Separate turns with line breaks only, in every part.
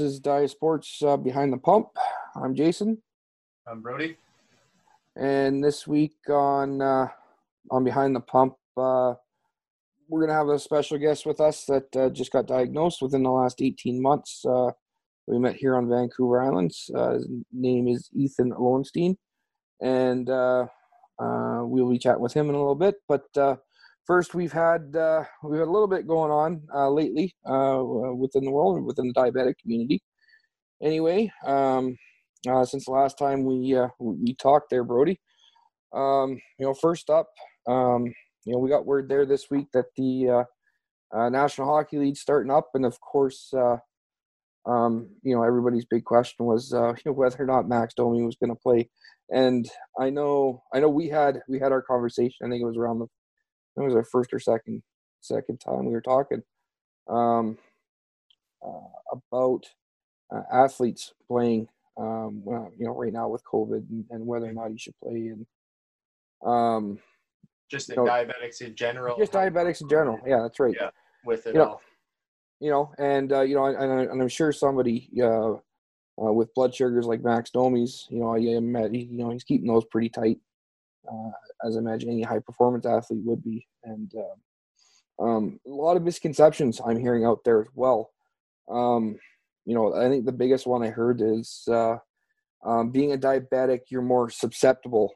This is Dia Sports uh, Behind the Pump. I'm Jason.
I'm Brody.
And this week on uh, on Behind the Pump, uh, we're gonna have a special guest with us that uh, just got diagnosed within the last 18 months. Uh, we met here on Vancouver Islands. Uh, his name is Ethan Lowenstein, and uh, uh, we'll be chatting with him in a little bit. But uh, first, we've had uh, we've had a little bit going on uh, lately uh, within the world, and within the diabetic community. Anyway, um, uh, since the last time we uh, we talked there, Brody. Um, you know, first up, um, you know, we got word there this week that the uh, National Hockey League starting up, and of course, um, you know, everybody's big question was uh, you know, whether or not Max Domi was going to play. And I know, I know, we had we had our conversation. I think it was around the, it was our first or second second time we were talking um, uh, about uh, athletes playing um, well, you know, right now with COVID and, and, whether or not you should play and um,
just the you know, diabetics in general.
Just diabetics in general. Yeah, that's right.
Yeah, with it
you
all.
Know, you know, and uh, you know, and, and I'm sure somebody uh, uh, with blood sugars like Max Domi's, you know, I, I you know, he's keeping those pretty tight, uh, as I imagine any high performance athlete would be, and uh, um, a lot of misconceptions I'm hearing out there as well. Um, you know, I think the biggest one I heard is uh, um, being a diabetic, you're more susceptible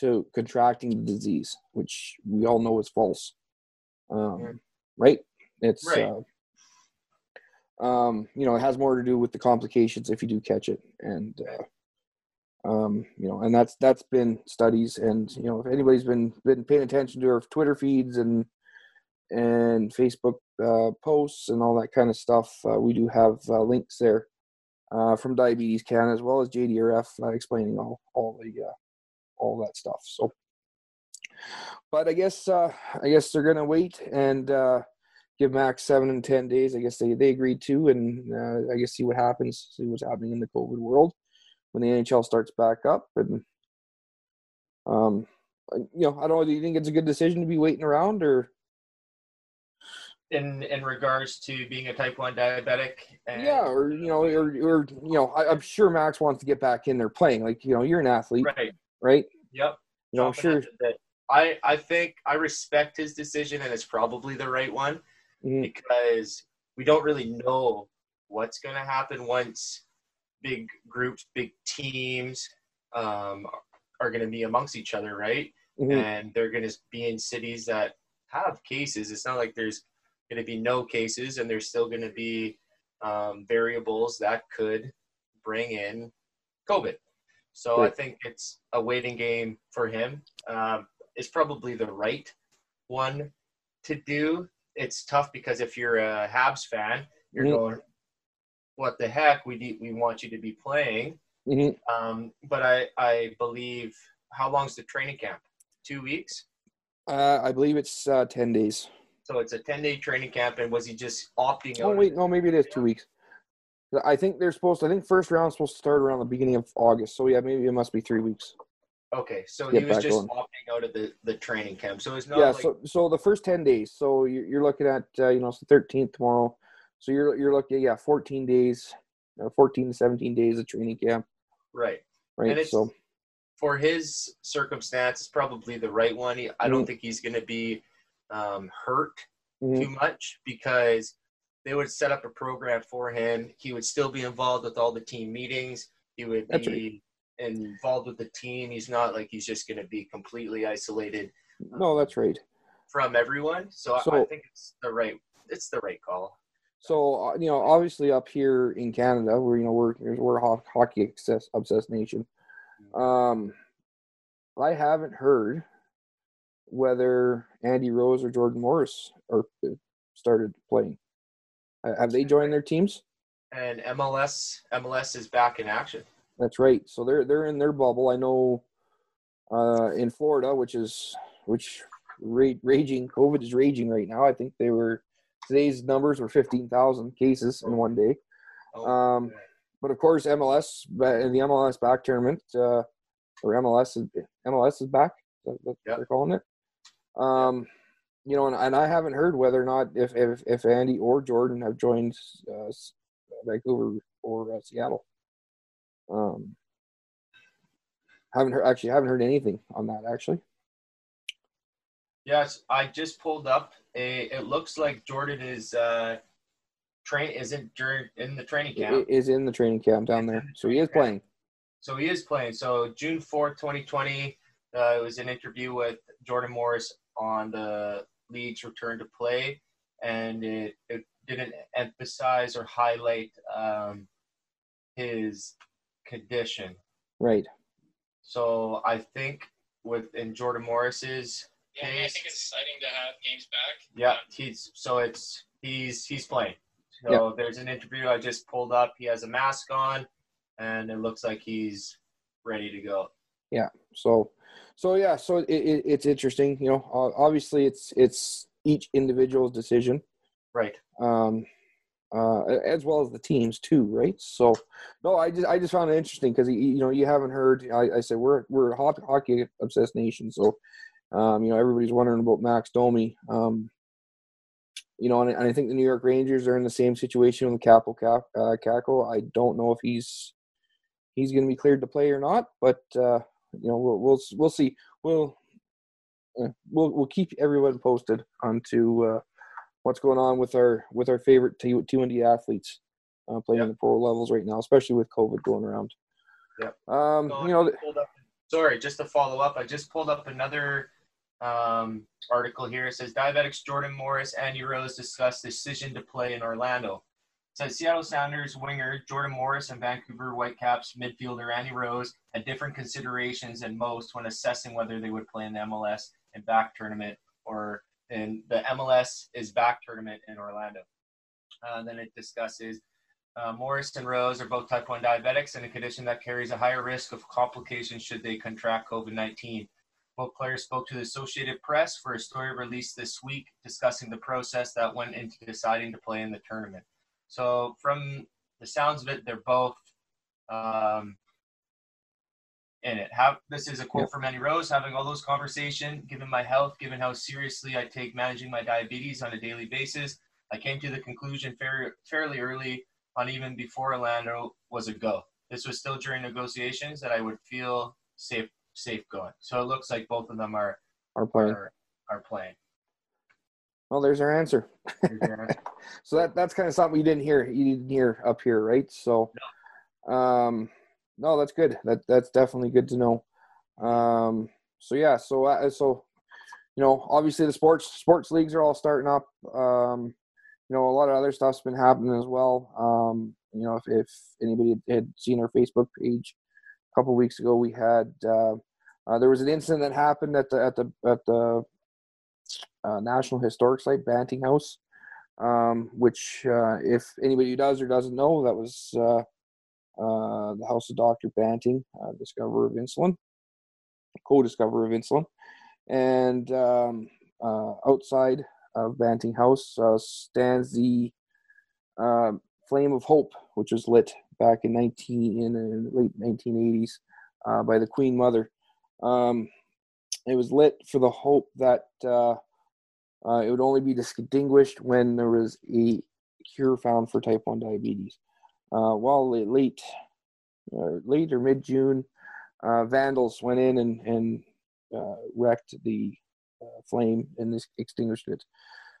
to contracting the disease, which we all know is false. Um, right? It's right. Uh, um, you know, it has more to do with the complications if you do catch it, and uh, um, you know, and that's that's been studies, and you know, if anybody's been been paying attention to our Twitter feeds and and Facebook uh, posts and all that kind of stuff. Uh, we do have uh, links there uh, from Diabetes Canada as well as JDRF uh, explaining all all the uh, all that stuff. So, but I guess I guess they're gonna wait and give Max seven and ten days. I guess they they agreed to, and I guess see what happens, see what's happening in the COVID world when the NHL starts back up and. Um, you know, I don't know. Do you think it's a good decision to be waiting around, or
in in regards to being a type one diabetic.
yeah, or you know, or or you know, I, am sure Max wants to get back in there playing. Like you know, you're an athlete,
right?
Right.
Yep.
You know, I'm sure.
I I think I respect his decision, and it's probably the right one mm-hmm. because we don't really know what's going to happen once big groups, big teams um, are going to be amongst each other, right? Mm-hmm. And they're going to be in cities that have cases. It's not like there's going to be no cases, and there's still going to be um, variables that could bring in COVID. So I think it's a waiting game for him. Um, it's probably the right one to do. It's tough because if you're a Habs fan, you're mm-hmm. going, "What the heck? We need, we want you to be playing." Mm-hmm. Um, but I I believe how long's the training camp? Two weeks.
Uh, I believe it's uh, ten days.
So it's a 10 day training camp, and was he just opting
oh, out? Wait, no, maybe it is two weeks. I think they're supposed to, I think first round is supposed to start around the beginning of August. So, yeah, maybe it must be three weeks.
Okay, so he was just opting out of the, the training camp. So it's not
yeah.
Like...
So so the first ten days. So you're, you're looking at uh, you know it's the thirteenth tomorrow. So you're you're looking yeah fourteen days, uh, fourteen to seventeen days of training camp.
Right.
Right. so
for his circumstance, it's probably the right one. He, I don't mm-hmm. think he's going to be um, hurt mm-hmm. too much because they would set up a program for him. He would still be involved with all the team meetings. He would That's be right. involved with the team. He's not like he's just going to be completely isolated.
No, that's right.
From everyone, so, so I think it's the right. It's the right call.
So uh, you know, obviously up here in Canada, where you know we're we're a hockey obsessed, obsessed nation. Um, I haven't heard whether Andy Rose or Jordan Morris are started playing. Have they joined their teams?
And MLS MLS is back in action.
That's right. So they're they're in their bubble. I know uh, in Florida, which is which ra- raging COVID is raging right now. I think they were today's numbers were fifteen thousand cases in one day. Oh, um, but of course, MLS in the MLS back tournament uh, or MLS MLS is back. That's what yep. they're calling it. Um, you know, and, and I haven't heard whether or not if, if, if Andy or Jordan have joined uh, Vancouver or uh, Seattle. Um, haven't heard actually haven't heard anything on that actually.
Yes, I just pulled up a. It looks like Jordan is uh, train isn't during in the training camp.
Is in the training camp down there, so he is playing.
So he is playing. So June fourth, twenty twenty, uh, it was an interview with Jordan Morris on the league's return to play, and it, it didn't emphasize or highlight um, his condition.
Right.
So I think with in Jordan Morris's
yeah, case, I think it's exciting to have games back.
Yeah, he's so it's he's he's playing. So yep. there's an interview I just pulled up. He has a mask on, and it looks like he's ready to go.
Yeah. So, so yeah. So it, it, it's interesting. You know, obviously it's it's each individual's decision.
Right.
Um, uh, as well as the teams too, right? So, no, I just I just found it interesting because you know you haven't heard. I, I said we're we're a hockey obsessed nation, so um, you know everybody's wondering about Max Domi. Um, you know, and, and, I think the New York Rangers are in the same situation with Kaapo Kakko, uh. I don't know if he's he's going to be cleared to play or not, but uh, you know we'll we'll we'll see. We'll uh, we'll we'll keep everyone posted onto uh, what's going on with our with our favorite T two and D athletes uh, playing yep. in the pro levels right now, especially with COVID going around.
Yep.
Um, so you know.
Sorry, just to follow up, I just pulled up another um, article here. It says diabetics Jordan Morris and Rose discuss decision to play in Orlando. It says Seattle Sounders winger Jordan Morris and Vancouver Whitecaps midfielder Andy Rose had different considerations than most when assessing whether they would play in the MLS and back tournament or in the MLS is back tournament in Orlando. Uh, then it discusses uh, Morris and Rose are both type 1 diabetics and a condition that carries a higher risk of complications should they contract COVID 19. Both players spoke to the Associated Press for a story released this week discussing the process that went into deciding to play in the tournament. So, from the sounds of it, they're both um, in it. Have this is a quote yep. from Andy Rose, having all those conversations, given my health, given how seriously I take managing my diabetes on a daily basis, I came to the conclusion fairly, fairly early on even before Orlando was a go. This was still during negotiations that I would feel safe safe going. So it looks like both of them are
are playing.
Are, are playing.
Well, there's our answer. There's answer. so that that's kind of something you didn't hear. You didn't hear up here, right? So, no. um, no, that's good. That that's definitely good to know. Um, so yeah, so uh, so you know, obviously the sports sports leagues are all starting up. Um, you know, a lot of other stuff's been happening as well. Um, you know, if, if anybody had seen our Facebook page a couple weeks ago, we had uh, uh, there was an incident that happened at the at the at the uh, National Historic Site, Banting House, um, which uh, if anybody who does or doesn't know, that was uh, uh, the house of Dr. Banting, discoverer of insulin, co-discoverer of insulin, and um, outside of Banting House stands the Flame of Hope, which was lit back in 19 in the late 1980s uh, by the Queen Mother. Um, it was lit for the hope that uh, it would only be extinguished when there was a cure found for type 1 diabetes uh, well, late, uh, late or mid June, uh, vandals went in and, and uh, wrecked the uh, flame and extinguished it.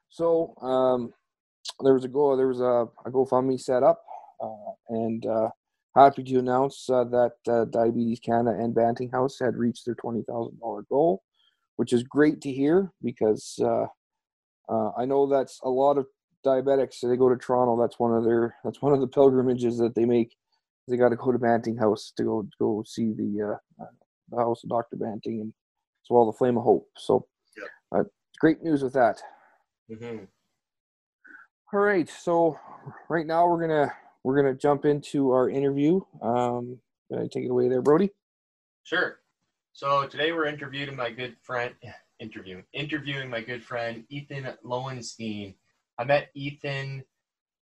So um, there was a go there was a, a GoFundMe set up, uh, and happy to announce that Diabetes Canada and Banting House had reached their twenty thousand dollar goal, which is great to hear because. I know that's a lot of diabetics they go to Toronto. That's one of their that's one of the pilgrimages that they make. They got to go to Banting House to go go see the uh, the house of Doctor Banting and as well the Flame of Hope. So, uh, great news with that.
Mm-hmm.
All right, so right now we're gonna we're gonna jump into our interview. Um, take it away there, Brody.
Sure. So today we're interviewing my good friend, interviewing interviewing my good friend Ethan Lowenstein. I met Ethan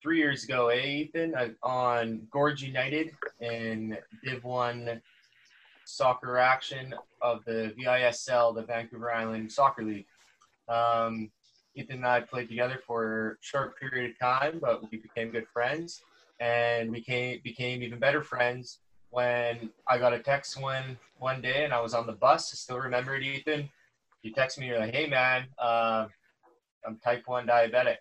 three years ago, eh, Ethan, on Gorge United in Div 1 soccer action of the VISL, the Vancouver Island Soccer League. Um, Ethan and I played together for a short period of time, but we became good friends. And we became became even better friends when I got a text one one day and I was on the bus. I still remember it, Ethan. You text me, you're like, "Hey man, uh, I'm type one diabetic,"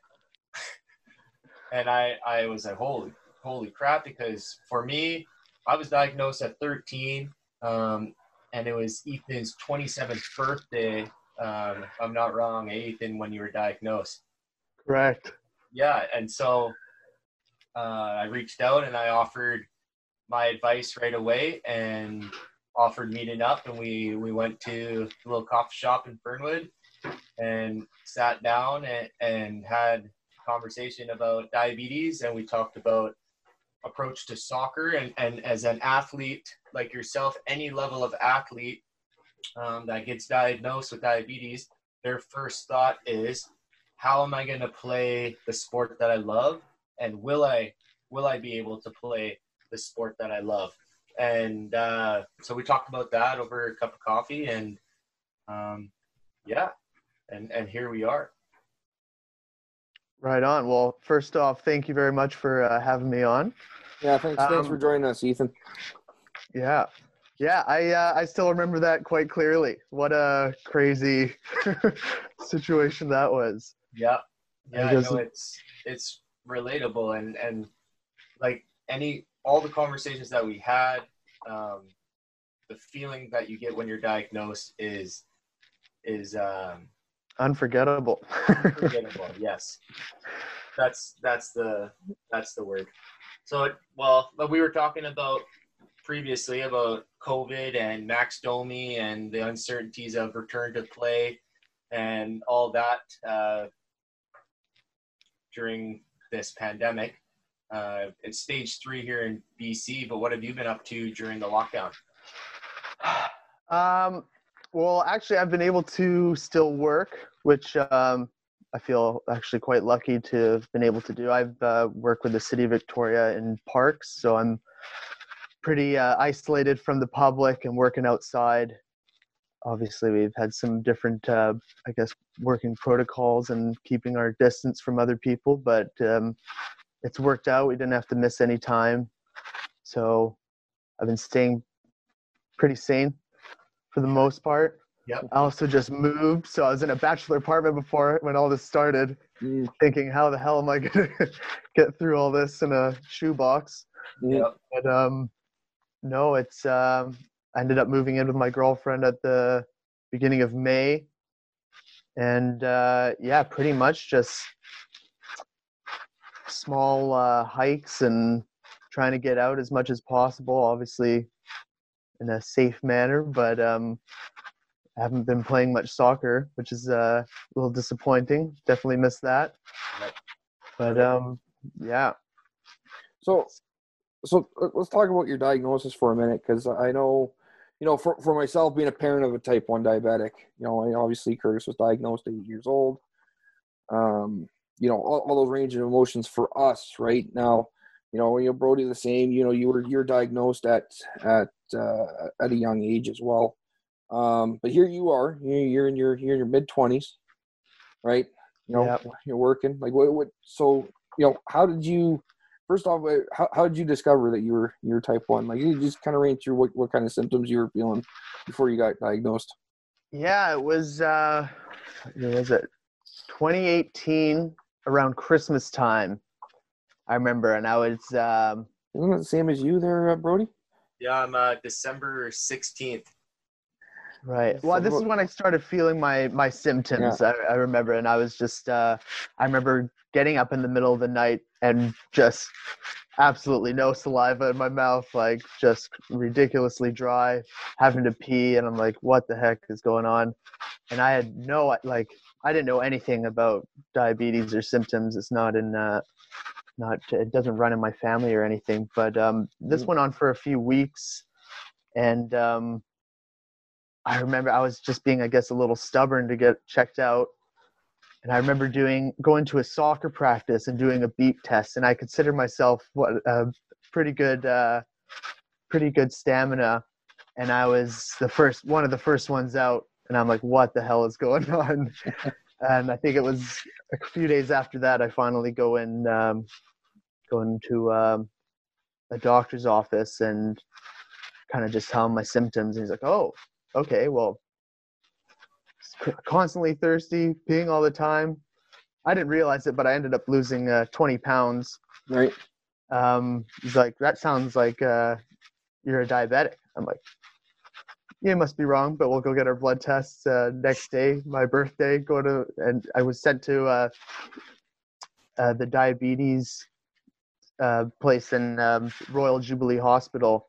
and I I was like, "Holy holy crap!" Because for me, I was diagnosed at 13, um, and it was Ethan's 27th birthday. Um, if I'm not wrong, Ethan, when you were diagnosed.
Correct.
Yeah, and so uh, I reached out and I offered my advice right away and offered meeting up. And we we went to a little coffee shop in Fernwood and sat down and, and had conversation about diabetes. And we talked about approach to soccer and, and as an athlete like yourself any level of athlete um, that gets diagnosed with diabetes their first thought is how am i going to play the sport that i love and will i will i be able to play the sport that i love and uh, so we talked about that over a cup of coffee and um, yeah and and here we are
Right on. Well, first off, thank you very much for uh, having me on.
Yeah, thanks. Thanks for
Um,
joining us, Ethan.
Yeah, yeah. I uh, I still remember that quite clearly. What a crazy situation that was.
Yeah, yeah,
I
I know it's it's relatable and and like any all the conversations that we had, um, the feeling that you get when you're diagnosed is is um,
Unforgettable.
unforgettable. yes, that's that's the that's the word. So it, well, but we were talking about previously about COVID and Max Domi and the uncertainties of return to play and all that uh, during this pandemic. Uh, it's stage three here in BC, but what have you been up to during the lockdown?
Um, well, actually, I've been able to still work, which um, I feel actually quite lucky to have been able to do. I've uh, worked with the city of Victoria in parks, so I'm pretty uh, isolated from the public and working outside. Obviously, we've had some different, uh, I guess, working protocols and keeping our distance from other people, but um, it's worked out. We didn't have to miss any time. So I've been staying pretty sane for the most part.
Yep.
I also just moved, so I was in a bachelor apartment before when all this started,
Mm,
thinking, how the hell am I gonna get through all this in a shoebox?
Yep.
But um, no, it's um, I ended up moving in with my girlfriend at the beginning of May, and uh, yeah, pretty much just small uh, hikes and trying to get out as much as possible. Obviously, in a safe manner, but um, I haven't been playing much soccer, which is uh, a little disappointing. Definitely missed that. But um, yeah.
So, so uh, let's talk about your diagnosis for a minute, because I know, you know, for, for myself being a parent of a type one diabetic, you know, I obviously Curtis was diagnosed at eight years old. Um, you know, all, all those range of emotions for us right now. You know, you know, Brody the same. You know, you were you're diagnosed at at uh, at a young age as well. Um, but here you are. You're, you're in your you're in your mid twenties, right? You know,
Yep.
you're working. Like what? What? So you know, how did you? First off, how, how did you discover that you were you were type one? Like you just kind of ran through what, what kind of symptoms you were feeling before you got diagnosed.
Yeah, it was uh when was it? 2018 around Christmas time. I remember and I was um
Isn't it the same as you there, uh, Brody?
Yeah, I'm uh, December 16th.
Right. Well, this is when I started feeling my my symptoms. I, I remember and I was just uh I remember getting up in the middle of the night and just absolutely no saliva in my mouth, like just ridiculously dry, having to pee and I'm like what the heck is going on? And I had no like I didn't know anything about diabetes or symptoms. It's not in uh, not it doesn't run in my family or anything. But um, this
Mm.
went on for a few weeks, and um, I remember I was just being, I guess, a little stubborn to get checked out. And I remember doing going to a soccer practice and doing a beep test, and I consider myself what a pretty good, uh, pretty good stamina. And I was the first one of the first ones out, and I'm like, what the hell is going on? and I think it was a few days after that I finally go in um, going to um, a doctor's office and kind of just tell him my symptoms. And he's like, "Oh, okay, well, constantly thirsty, peeing all the time." I didn't realize it, but I ended up losing uh, 20 pounds.
Right.
Um, he's like, "That sounds like uh, you're a diabetic." I'm like, "Yeah, must be wrong, but we'll go get our blood tests uh, next day, my birthday. Go to and I was sent to uh, uh, the diabetes uh, place in um, Royal Jubilee Hospital,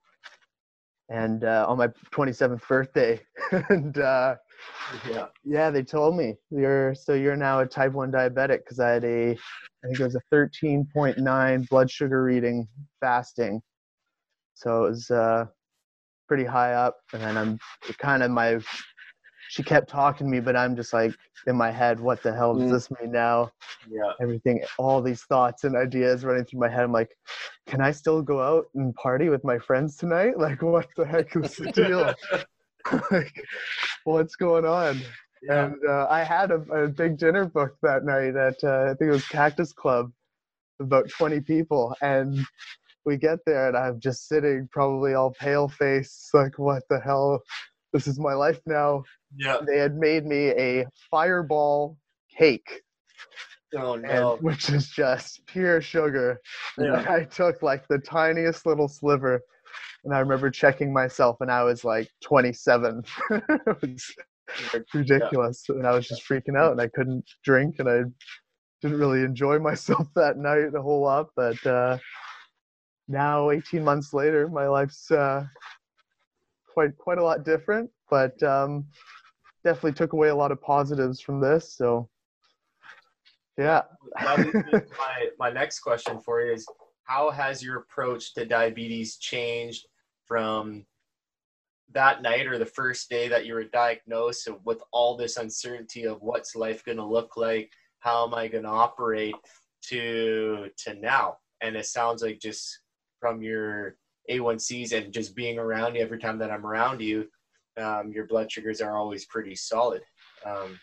and uh, on my 27th birthday, and uh,
Yeah.
yeah, they told me you're so you're now a type one diabetic because I had a I think it was a 13.9 blood sugar reading fasting, so it was uh, pretty high up, and then I'm kind of my she kept talking to me, but I'm just like in my head, what the hell does
Mm.
this mean now?
Yeah.
everything, all these thoughts and ideas running through my head. I'm like, can I still go out and party with my friends tonight? Like, what the heck is the deal? like, what's going on?
Yeah.
And uh, I had a, a big dinner booked that night at, uh, I think it was Cactus Club, about 20 people. And we get there, and I'm just sitting, probably all pale face, like, what the hell? This is my life now.
Yeah.
They had made me a fireball cake
Oh
and which is just pure sugar.
Yeah.
And I took like the tiniest little sliver, and I remember checking myself, and I was like 27. it was ridiculous, and I was just freaking out, and I couldn't drink, and I didn't really enjoy myself that night a whole lot. But uh, now, 18 months later, my life's uh, quite quite a lot different, but um, definitely took away a lot of positives from this. So. Yeah.
That leads me to my, my next question for you is how has your approach to diabetes changed from that night or the first day that you were diagnosed with all this uncertainty of what's life going to look like how am i going to operate to to now and it sounds like just from your a1cs and just being around you every time that i'm around you um, your blood sugars are always pretty solid. Um,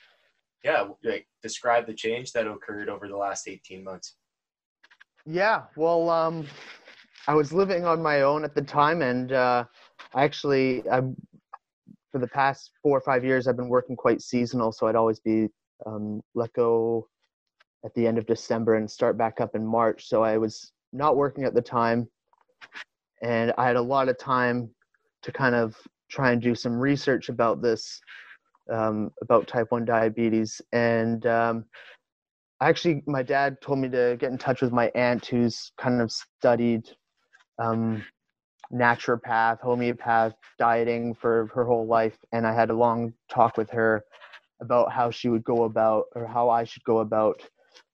yeah like describe the change that occurred over the last 18 months.
Yeah, well, um, I was living on my own at the time, and uh, actually, I, for the past four or five years, I've been working quite seasonal, so I'd always be um, let go at the end of December and start back up in March. So I was not working at the time, and I had a lot of time to kind of try and do some research about this, um, about type one diabetes, and um, actually my dad told me to get in touch with my aunt who's kind of studied um, naturopath homeopath dieting for her whole life. And i had a long talk with her about how she would go about or how i should go about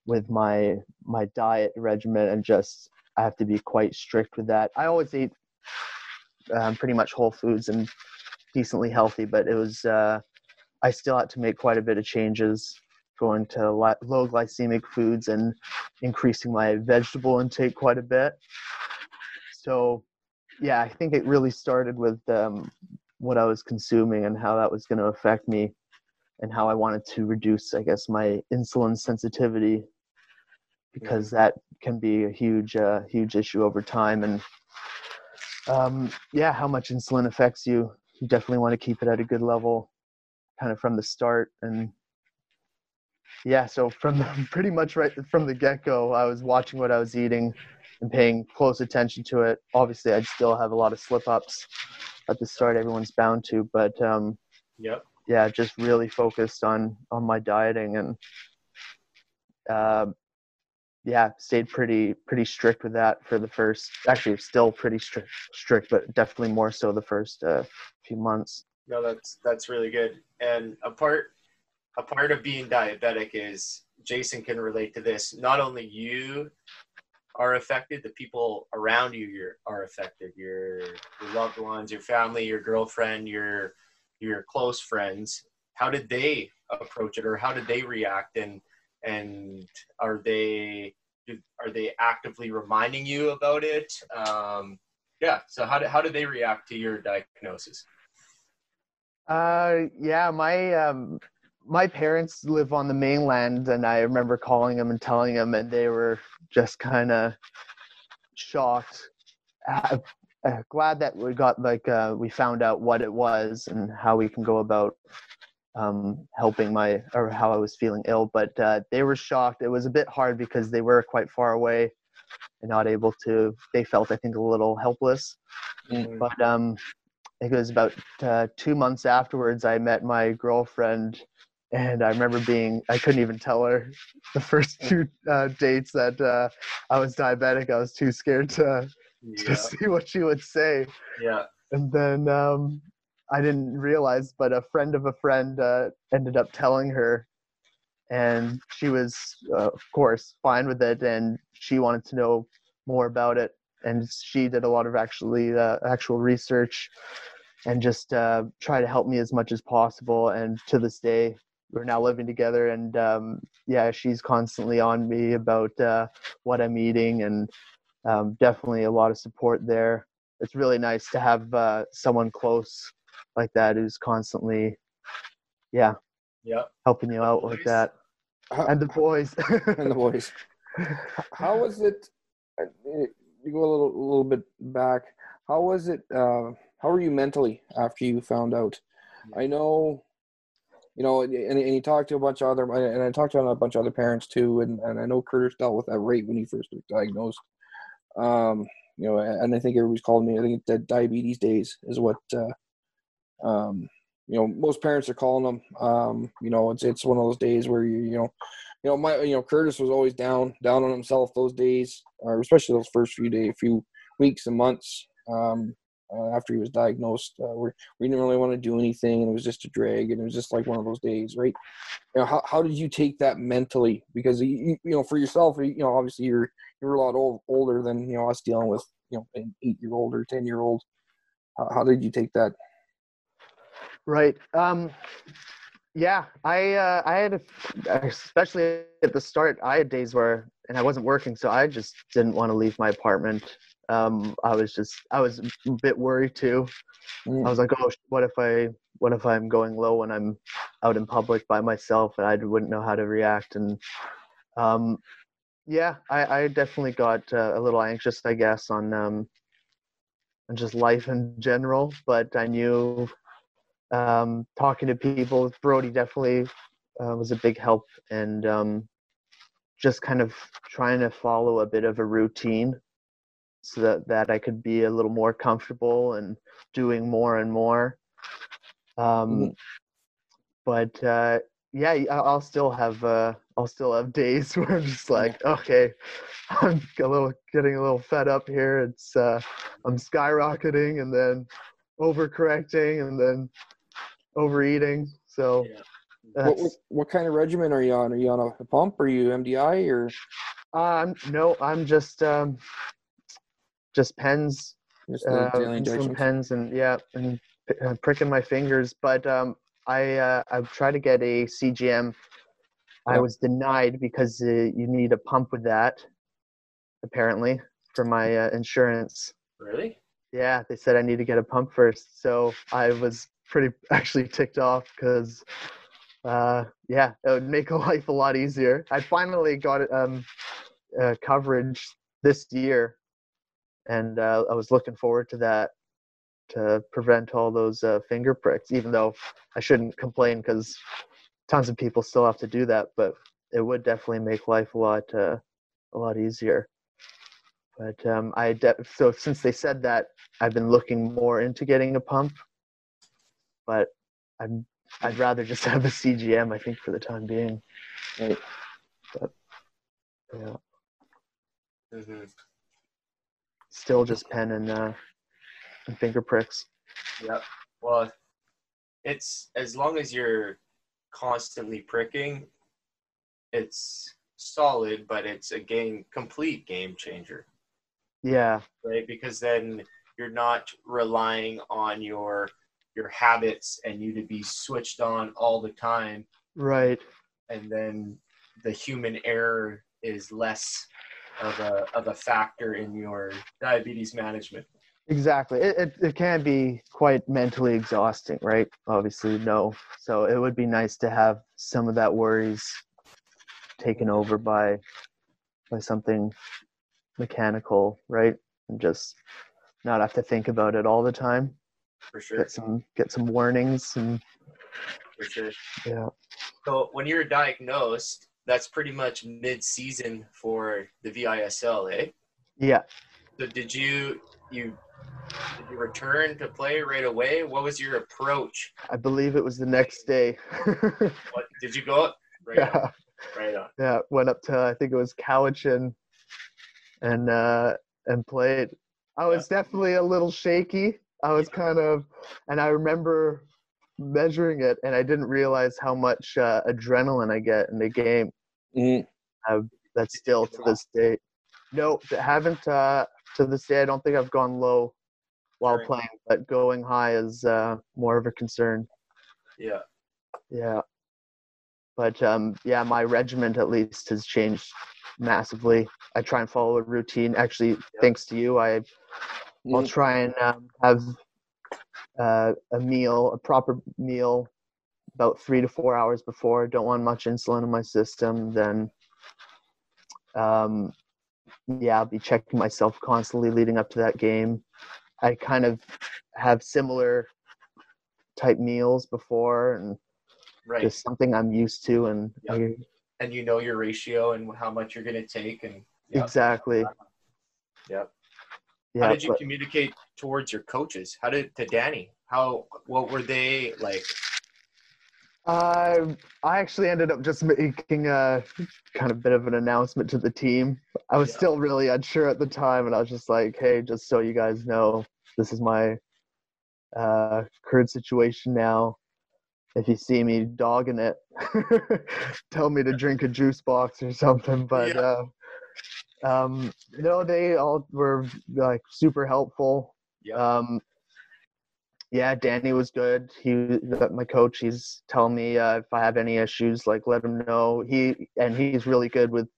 with my my diet regimen and just i have to be quite strict with that i always eat um, pretty much whole foods and decently healthy but it was uh, i still had to make quite a bit of changes going to low glycemic foods and increasing my vegetable intake quite a bit. So, yeah, I think it really started with um, what I was consuming and how that was going to affect me, and how I wanted to reduce, I guess, my insulin sensitivity because that can be a huge, uh, huge issue over time. And um, yeah, how much insulin affects you. You definitely want to keep it at a good level, kind of from the start and yeah so from the, pretty much right from the get-go i was watching what i was eating and paying close attention to it obviously i'd still have a lot of slip-ups at the start everyone's bound to but um,
yep
yeah just really focused on on my dieting and uh, yeah stayed pretty pretty strict with that for the first actually still pretty strict strict but definitely more so the first uh, few months
No, that's that's really good. And a part a part of being diabetic is Jason can relate to this. Not only you are affected, the people around you are affected. Your your loved ones, your family, your girlfriend, your your close friends. How did they approach it, or how did they react? And and are they are they actively reminding you about it? Um, yeah. So how did how did they react to your diagnosis?
Uh, yeah, my um, my parents live on the mainland, and I remember calling them and telling them, and they were just kind of shocked. Uh, uh, glad that we got like uh, we found out what it was and how we can go about um, helping my or how I was feeling ill. But uh, they were shocked. It was a bit hard because they were quite far away and not able to. They felt I think a little helpless. Mm-hmm. But um, it was about uh, two months afterwards. I met my girlfriend and I remember being I couldn't even tell her the first two uh, dates that uh, I was diabetic. I was too scared to yeah. to see what she would say.
Yeah.
And then um, I didn't realize, but a friend of a friend uh, ended up telling her, and she was uh, of course fine with it, and she wanted to know more about it, and she did a lot of actually uh, actual research and just uh, try to help me as much as possible. And to this day, we're now living together. And um, yeah she's constantly on me about uh, what i'm eating and um, definitely a lot of support there. It's really nice to have uh, someone close like that who's constantly yeah.
Yeah.
Helping you out like that. And the boys.
And the boys. How was it uh, you go a little a little bit back. How was it uh, how were you mentally after you found out? I know you know, and, and you talk to a bunch of other, and I talked to a bunch of other parents too, and, and I know Curtis dealt with that rate when he first was diagnosed. Um, you know, and I think everybody's called me. I think that diabetes days is what, uh, um, you know, most parents are calling them. Um, you know, it's it's one of those days where you you know, you know, my you know Curtis was always down down on himself those days, or especially those first few days, few weeks and months. Um, uh, after he was diagnosed. Uh, we we didn't really want to do anything, and it was just a drag, and it was just like one of those days, right? You know, how how did you take that mentally? Because you, you know, for yourself, you know, obviously you're you're a lot old, older than you know us dealing with you know an eight year old or ten year old. How, how did you take that?
Right. Um, yeah, I uh, I had, a, especially at the start, I had days where, and I wasn't working, so I just didn't want to leave my apartment um, I was just I was a bit worried too. Mm. I was like, oh, what if I what if I'm going low when I'm out in public by myself and I wouldn't know how to react and um, yeah, I, I definitely got uh, a little anxious, I guess, on um, on just life in general. But I knew um, talking to people, Brody definitely uh, was a big help, and um, just kind of trying to follow a bit of a routine so that, that I could be a little more comfortable and doing more and more. Um, mm-hmm. But uh, yeah, I'll still have uh, I'll still have days where I'm just like, okay, I'm a little getting a little fed up here. It's uh, I'm skyrocketing and then overcorrecting and then overeating. So. Yeah.
What, what, what kind of regimen are you on? Are you on a pump? Are you MDI or?
Um, no, I'm just um, just pens, just uh, pens, and yeah, and uh, pricking my fingers. But um, I uh, I've tried to get a CGM. I was denied because uh, you need a pump with that, apparently, for my uh, insurance.
Really?
Yeah, they said I need to get a pump first. So I was pretty actually ticked off because, uh, yeah, it would make a life a lot easier. I finally got um, uh, coverage this year and uh, I was looking forward to that to prevent all those uh, finger pricks. Even though I shouldn't complain because tons of people still have to do that, but it would definitely make life a lot uh, a lot easier. But um, I de- so since they said that, I've been looking more into getting a pump, but I'm I'd rather just have a CGM. I think for the time being. Right. But yeah. Mm-hmm still just pen and uh, and finger pricks.
Yep. Well, it's as long as you're constantly pricking, it's solid, but it's a game complete game changer.
Yeah.
Right, because then you're not relying on your your habits and you to be switched on all the time.
Right.
And then the human error is less of a of a factor in your diabetes management.
Exactly. It, it, it can be quite mentally exhausting, right? Obviously, no. So it would be nice to have some of that worries taken over by by something mechanical, right? And just not have to think about it all the time.
For sure.
Get some get some warnings and
For sure.
yeah.
So when you're diagnosed, that's pretty much mid-season for the VISL, eh?
Yeah.
So did you you did you return to play right away? What was your approach?
I believe it was the next day.
What did you go? Right on.
yeah.
Right on.
Yeah. Went up to I think it was Cowichan and uh and played. I was definitely a little shaky. I was kind of and I remember measuring it and I didn't realize how much uh, adrenaline I get in the game.
Mhm.
That's still to this day. No, I haven't uh to this day I don't think I've gone low while playing, but going high is uh more of a concern.
Yeah.
Yeah. But um, yeah, my regiment at least has changed massively. I try and follow a routine. Actually, thanks to you, I I'll
Mhm.
try and um, have uh, a meal, a proper meal, about three to four hours before. Don't want much insulin in my system. Then, um, yeah, I'll be checking myself constantly leading up to that game. I kind of have similar type meals before, and
Right.
just something I'm used to. And
Yeah.
I-
and you know your ratio and how much you're going to take and Yep.
exactly,
Yep.
Yeah.
how did you
but-
communicate towards your coaches? How did to Danny? How what were they like?
Uh, I actually ended up just making a kind of bit of an announcement to the team. I was
Yeah.
still really unsure at the time, and I was just like, "Hey, just so you guys know, this is my uh, current situation now. If you see me dogging it, tell me to drink a juice box or something." But
Yeah.
uh, um, no, they all were like super helpful.
Yeah.
Um, yeah, Danny was good. He, my coach, he's telling me uh, if I have any issues, like let him know. He and he's really good with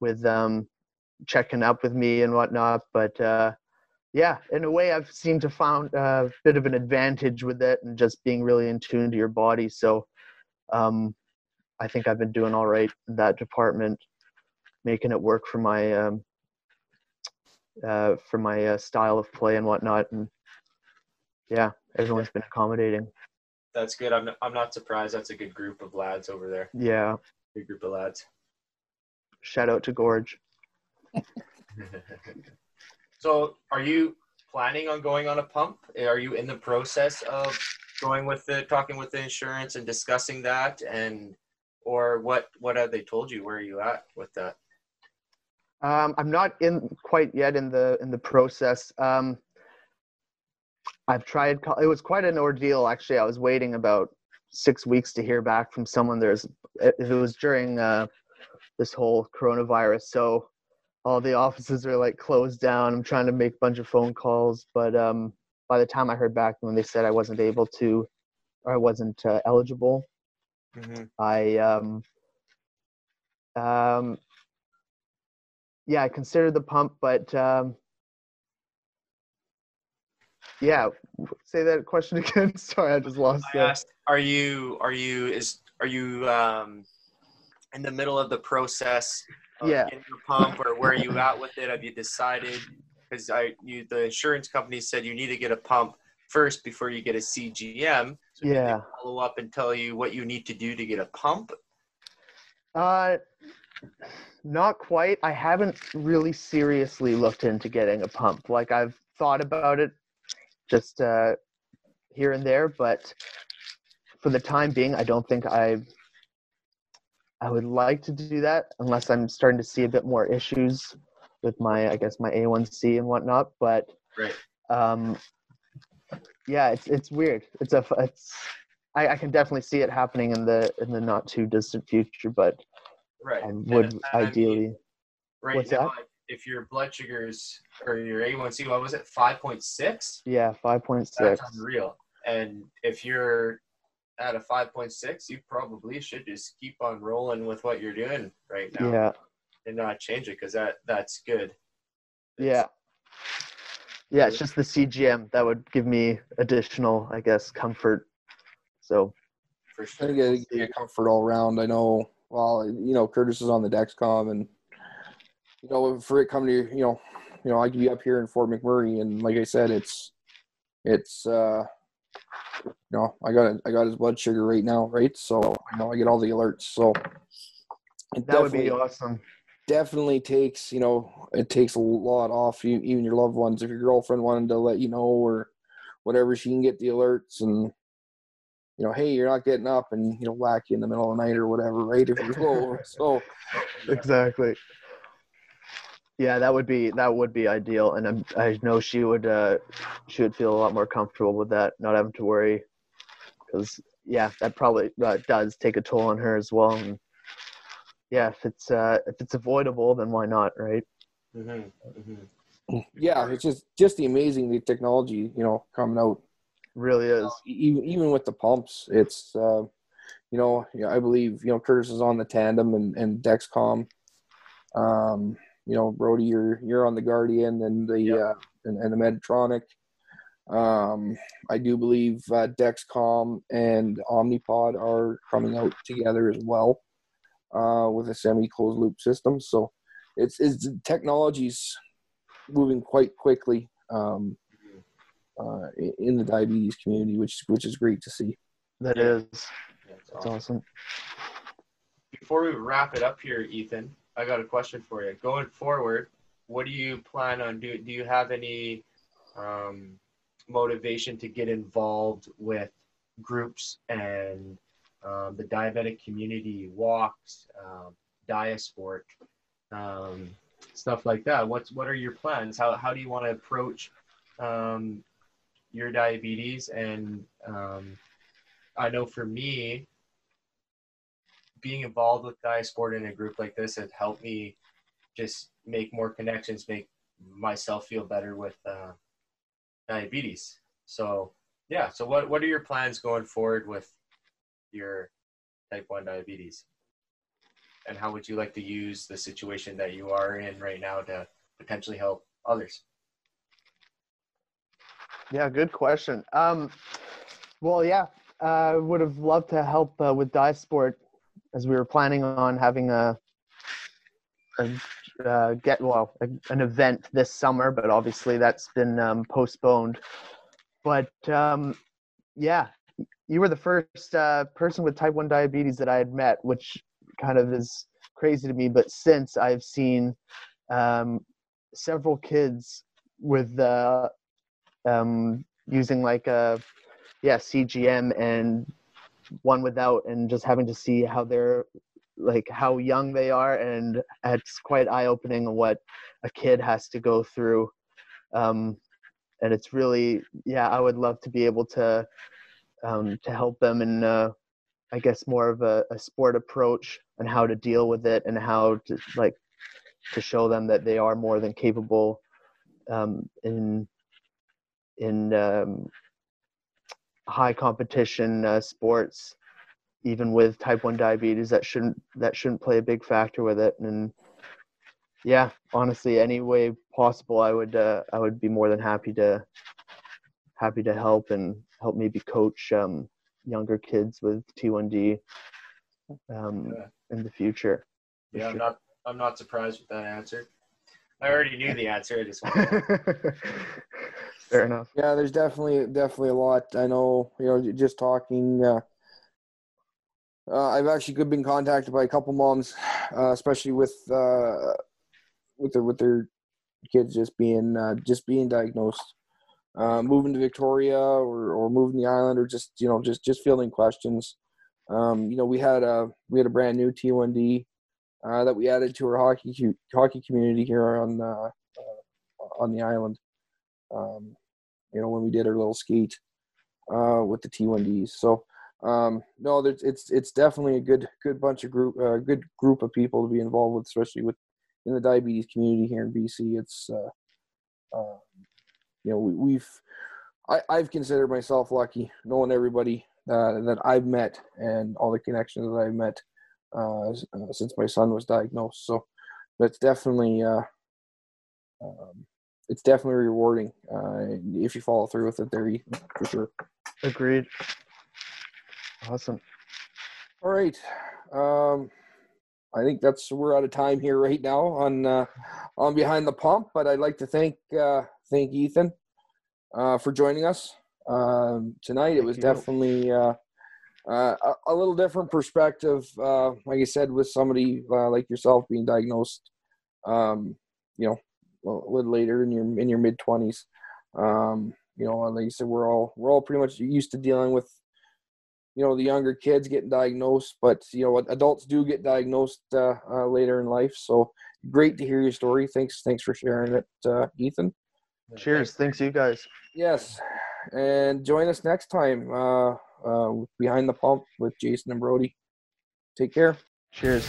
with um, checking up with me and whatnot. But uh, yeah, in a way, I've seemed to found a bit of an advantage with it and just being really in tune to your body. So um, I think I've been doing all right in that department, making it work for my um, uh, for my uh, style of play and whatnot. And yeah, everyone's been accommodating.
That's good. I'm I'm not surprised. That's a good group of lads over there.
Yeah,
Good group of lads.
shout out to Gorge.
so, are you planning on going on a pump? Are you in the process of going with the talking with the insurance and discussing that, and or what what have they told you? Where are you at with that?
Um, I'm not in quite yet in the in the process. Um, I've tried. It was quite an ordeal, actually. I was waiting about six weeks to hear back from someone. There's it, it was during uh, this whole coronavirus, so all the offices are like closed down. I'm trying to make a bunch of phone calls, but um, by the time I heard back when they said I wasn't able to, or I wasn't uh, eligible,
Mm-hmm.
I um um yeah, I considered the pump, but um yeah, say that question again. Sorry, I just lost
I asked, are you are you is are you um in the middle of the process of
Yeah.
getting your pump or where are you at with it? Have you decided? Because I you the insurance company said you need to get a pump first before you get a CGM. So
Yeah.
follow up and tell you what you need to do to get a pump.
Uh not quite. I haven't really seriously looked into getting a pump. Like I've thought about it just uh here and there, but for the time being, I don't think I I would like to do that unless I'm starting to see a bit more issues with my I guess my A1C and whatnot, but
Right.
um yeah, it's it's weird. It's a it's I, I can definitely see it happening in the in the not too distant future, but
Right.
I
And
would
I mean,
ideally.
right
what's
now,
that?
if your blood sugars or your A1C, what was it, five point six?
Yeah, 5.6.
That's unreal. And if you're at a 5.6, you probably should just keep on rolling with what you're doing right now
Yeah,
and not change it because that that's good.
yeah, yeah. It's just the CGM that would give me additional, I guess, comfort. So
For
I
sure.
think I get comfort all around. I know. Well, you know, Curtis is on the Dexcom, and you know, for it coming to you know, you know, I could be up here in Fort McMurray, and like I said, it's it's uh, you know, I got I got his blood sugar right now, right? So you know, I get all the alerts. So
that would be awesome.
Definitely takes you know, it takes a lot off you, even your loved ones. If your girlfriend wanted to let you know or whatever, she can get the alerts and you know, hey, you're not getting up and you know, whack you in the middle of the night or whatever, right? If you're low. so
exactly. Yeah, that would be that would be ideal, and I'm, i know she would uh, she would feel a lot more comfortable with that, not having to worry, because yeah, that probably uh, does take a toll on her as well. And yeah, if it's uh, if it's avoidable, then why not, right?
Mm-hmm. Mm-hmm. Yeah, it's just just the amazing the technology you know coming out.
Really is.
even even with the pumps, it's uh, you know I believe you know Curtis is on the tandem and and Dexcom. Um, you know, Brody, you're you're on the Guardian and the yep. uh, and, and, the Medtronic. Um, I do believe uh, Dexcom and Omnipod are coming out together as well uh, with a semi-closed loop system. So it's it's technology's moving quite quickly um, uh, in the diabetes community, which which is great to see.
That is, that's awesome.
Before we wrap it up here, Ethan, I got a question for you. Going forward, what do you plan on doing? Do you have any um, motivation to get involved with groups and um, the diabetic community walks, um, Diasport, um, stuff like that? What's what are your plans? How how do you want to approach um, your diabetes? And um, I know for me, being involved with Diasport in a group like this has helped me just make more connections, make myself feel better with uh, diabetes. So yeah, so what what are your plans going forward with your type one diabetes? And how would you like to use the situation that you are in right now to potentially help others?
Yeah, good question. Um, well, yeah, I uh, would have loved to help uh, with Diasport as we were planning on having a, a uh, get well a, an event this summer, but obviously that's been um, postponed. But um, yeah, you were the first uh, person with type one diabetes that I had met, which kind of is crazy to me. But since I've seen um, several kids with uh, um, using like a yeah CGM and one without and just having to see how they're like how young they are. And it's quite eye-opening what a kid has to go through. Um, and it's really yeah i would love to be able to um, to help them in uh, i guess more of a, a sport approach and how to deal with it and how to like to show them that they are more than capable um, in in um, high competition uh, sports even with type 1 diabetes that shouldn't that shouldn't play a big factor with it and yeah honestly any way possible i would uh, i would be more than happy to happy to help and help maybe coach um, younger kids with t1d um, yeah. in the future
yeah sure. i'm not i'm not surprised with that answer i already knew the answer i just
Fair enough.
Yeah, there's definitely definitely a lot. I know, you know, just talking. Uh, uh, I've actually been contacted by a couple moms, uh, especially with uh, with their with their kids just being uh, just being diagnosed, uh, moving to Victoria or or moving the island, or just you know just just fielding questions. Um, you know, we had a we had a brand new T1D uh, that we added to our hockey hockey community here on on the island um, you know, when we did our little skate uh, with the T1Ds. So um, no, it's it's definitely a good good bunch of group uh, good group of people to be involved with, especially with in the diabetes community here in BC. It's uh, uh, you know we, we've I, I've considered myself lucky knowing everybody uh, that I've met and all the connections that I've met uh, uh, since my son was diagnosed. So that's definitely uh, um, it's definitely rewarding uh, if you follow through with it there for sure
agreed awesome
all right um, I think that's we're out of time here right now on uh, on behind the pump. But I'd like to thank uh, thank Ethan uh, for joining us um, tonight. Thank it was you. definitely uh, uh, a, a, little different perspective. Uh, like I said, with somebody like yourself being diagnosed, um, you know, little later in your in your mid twenties. Um, you know, like you said, we're all we're all pretty much used to dealing with you know the younger kids getting diagnosed but you know adults do get diagnosed uh, uh, later in life. So great to hear your story. Thanks thanks for sharing it uh, ethan.
Cheers. Thanks you guys.
Yes. And join us next time uh, uh, behind the pump with jason and brody. Take care.
Cheers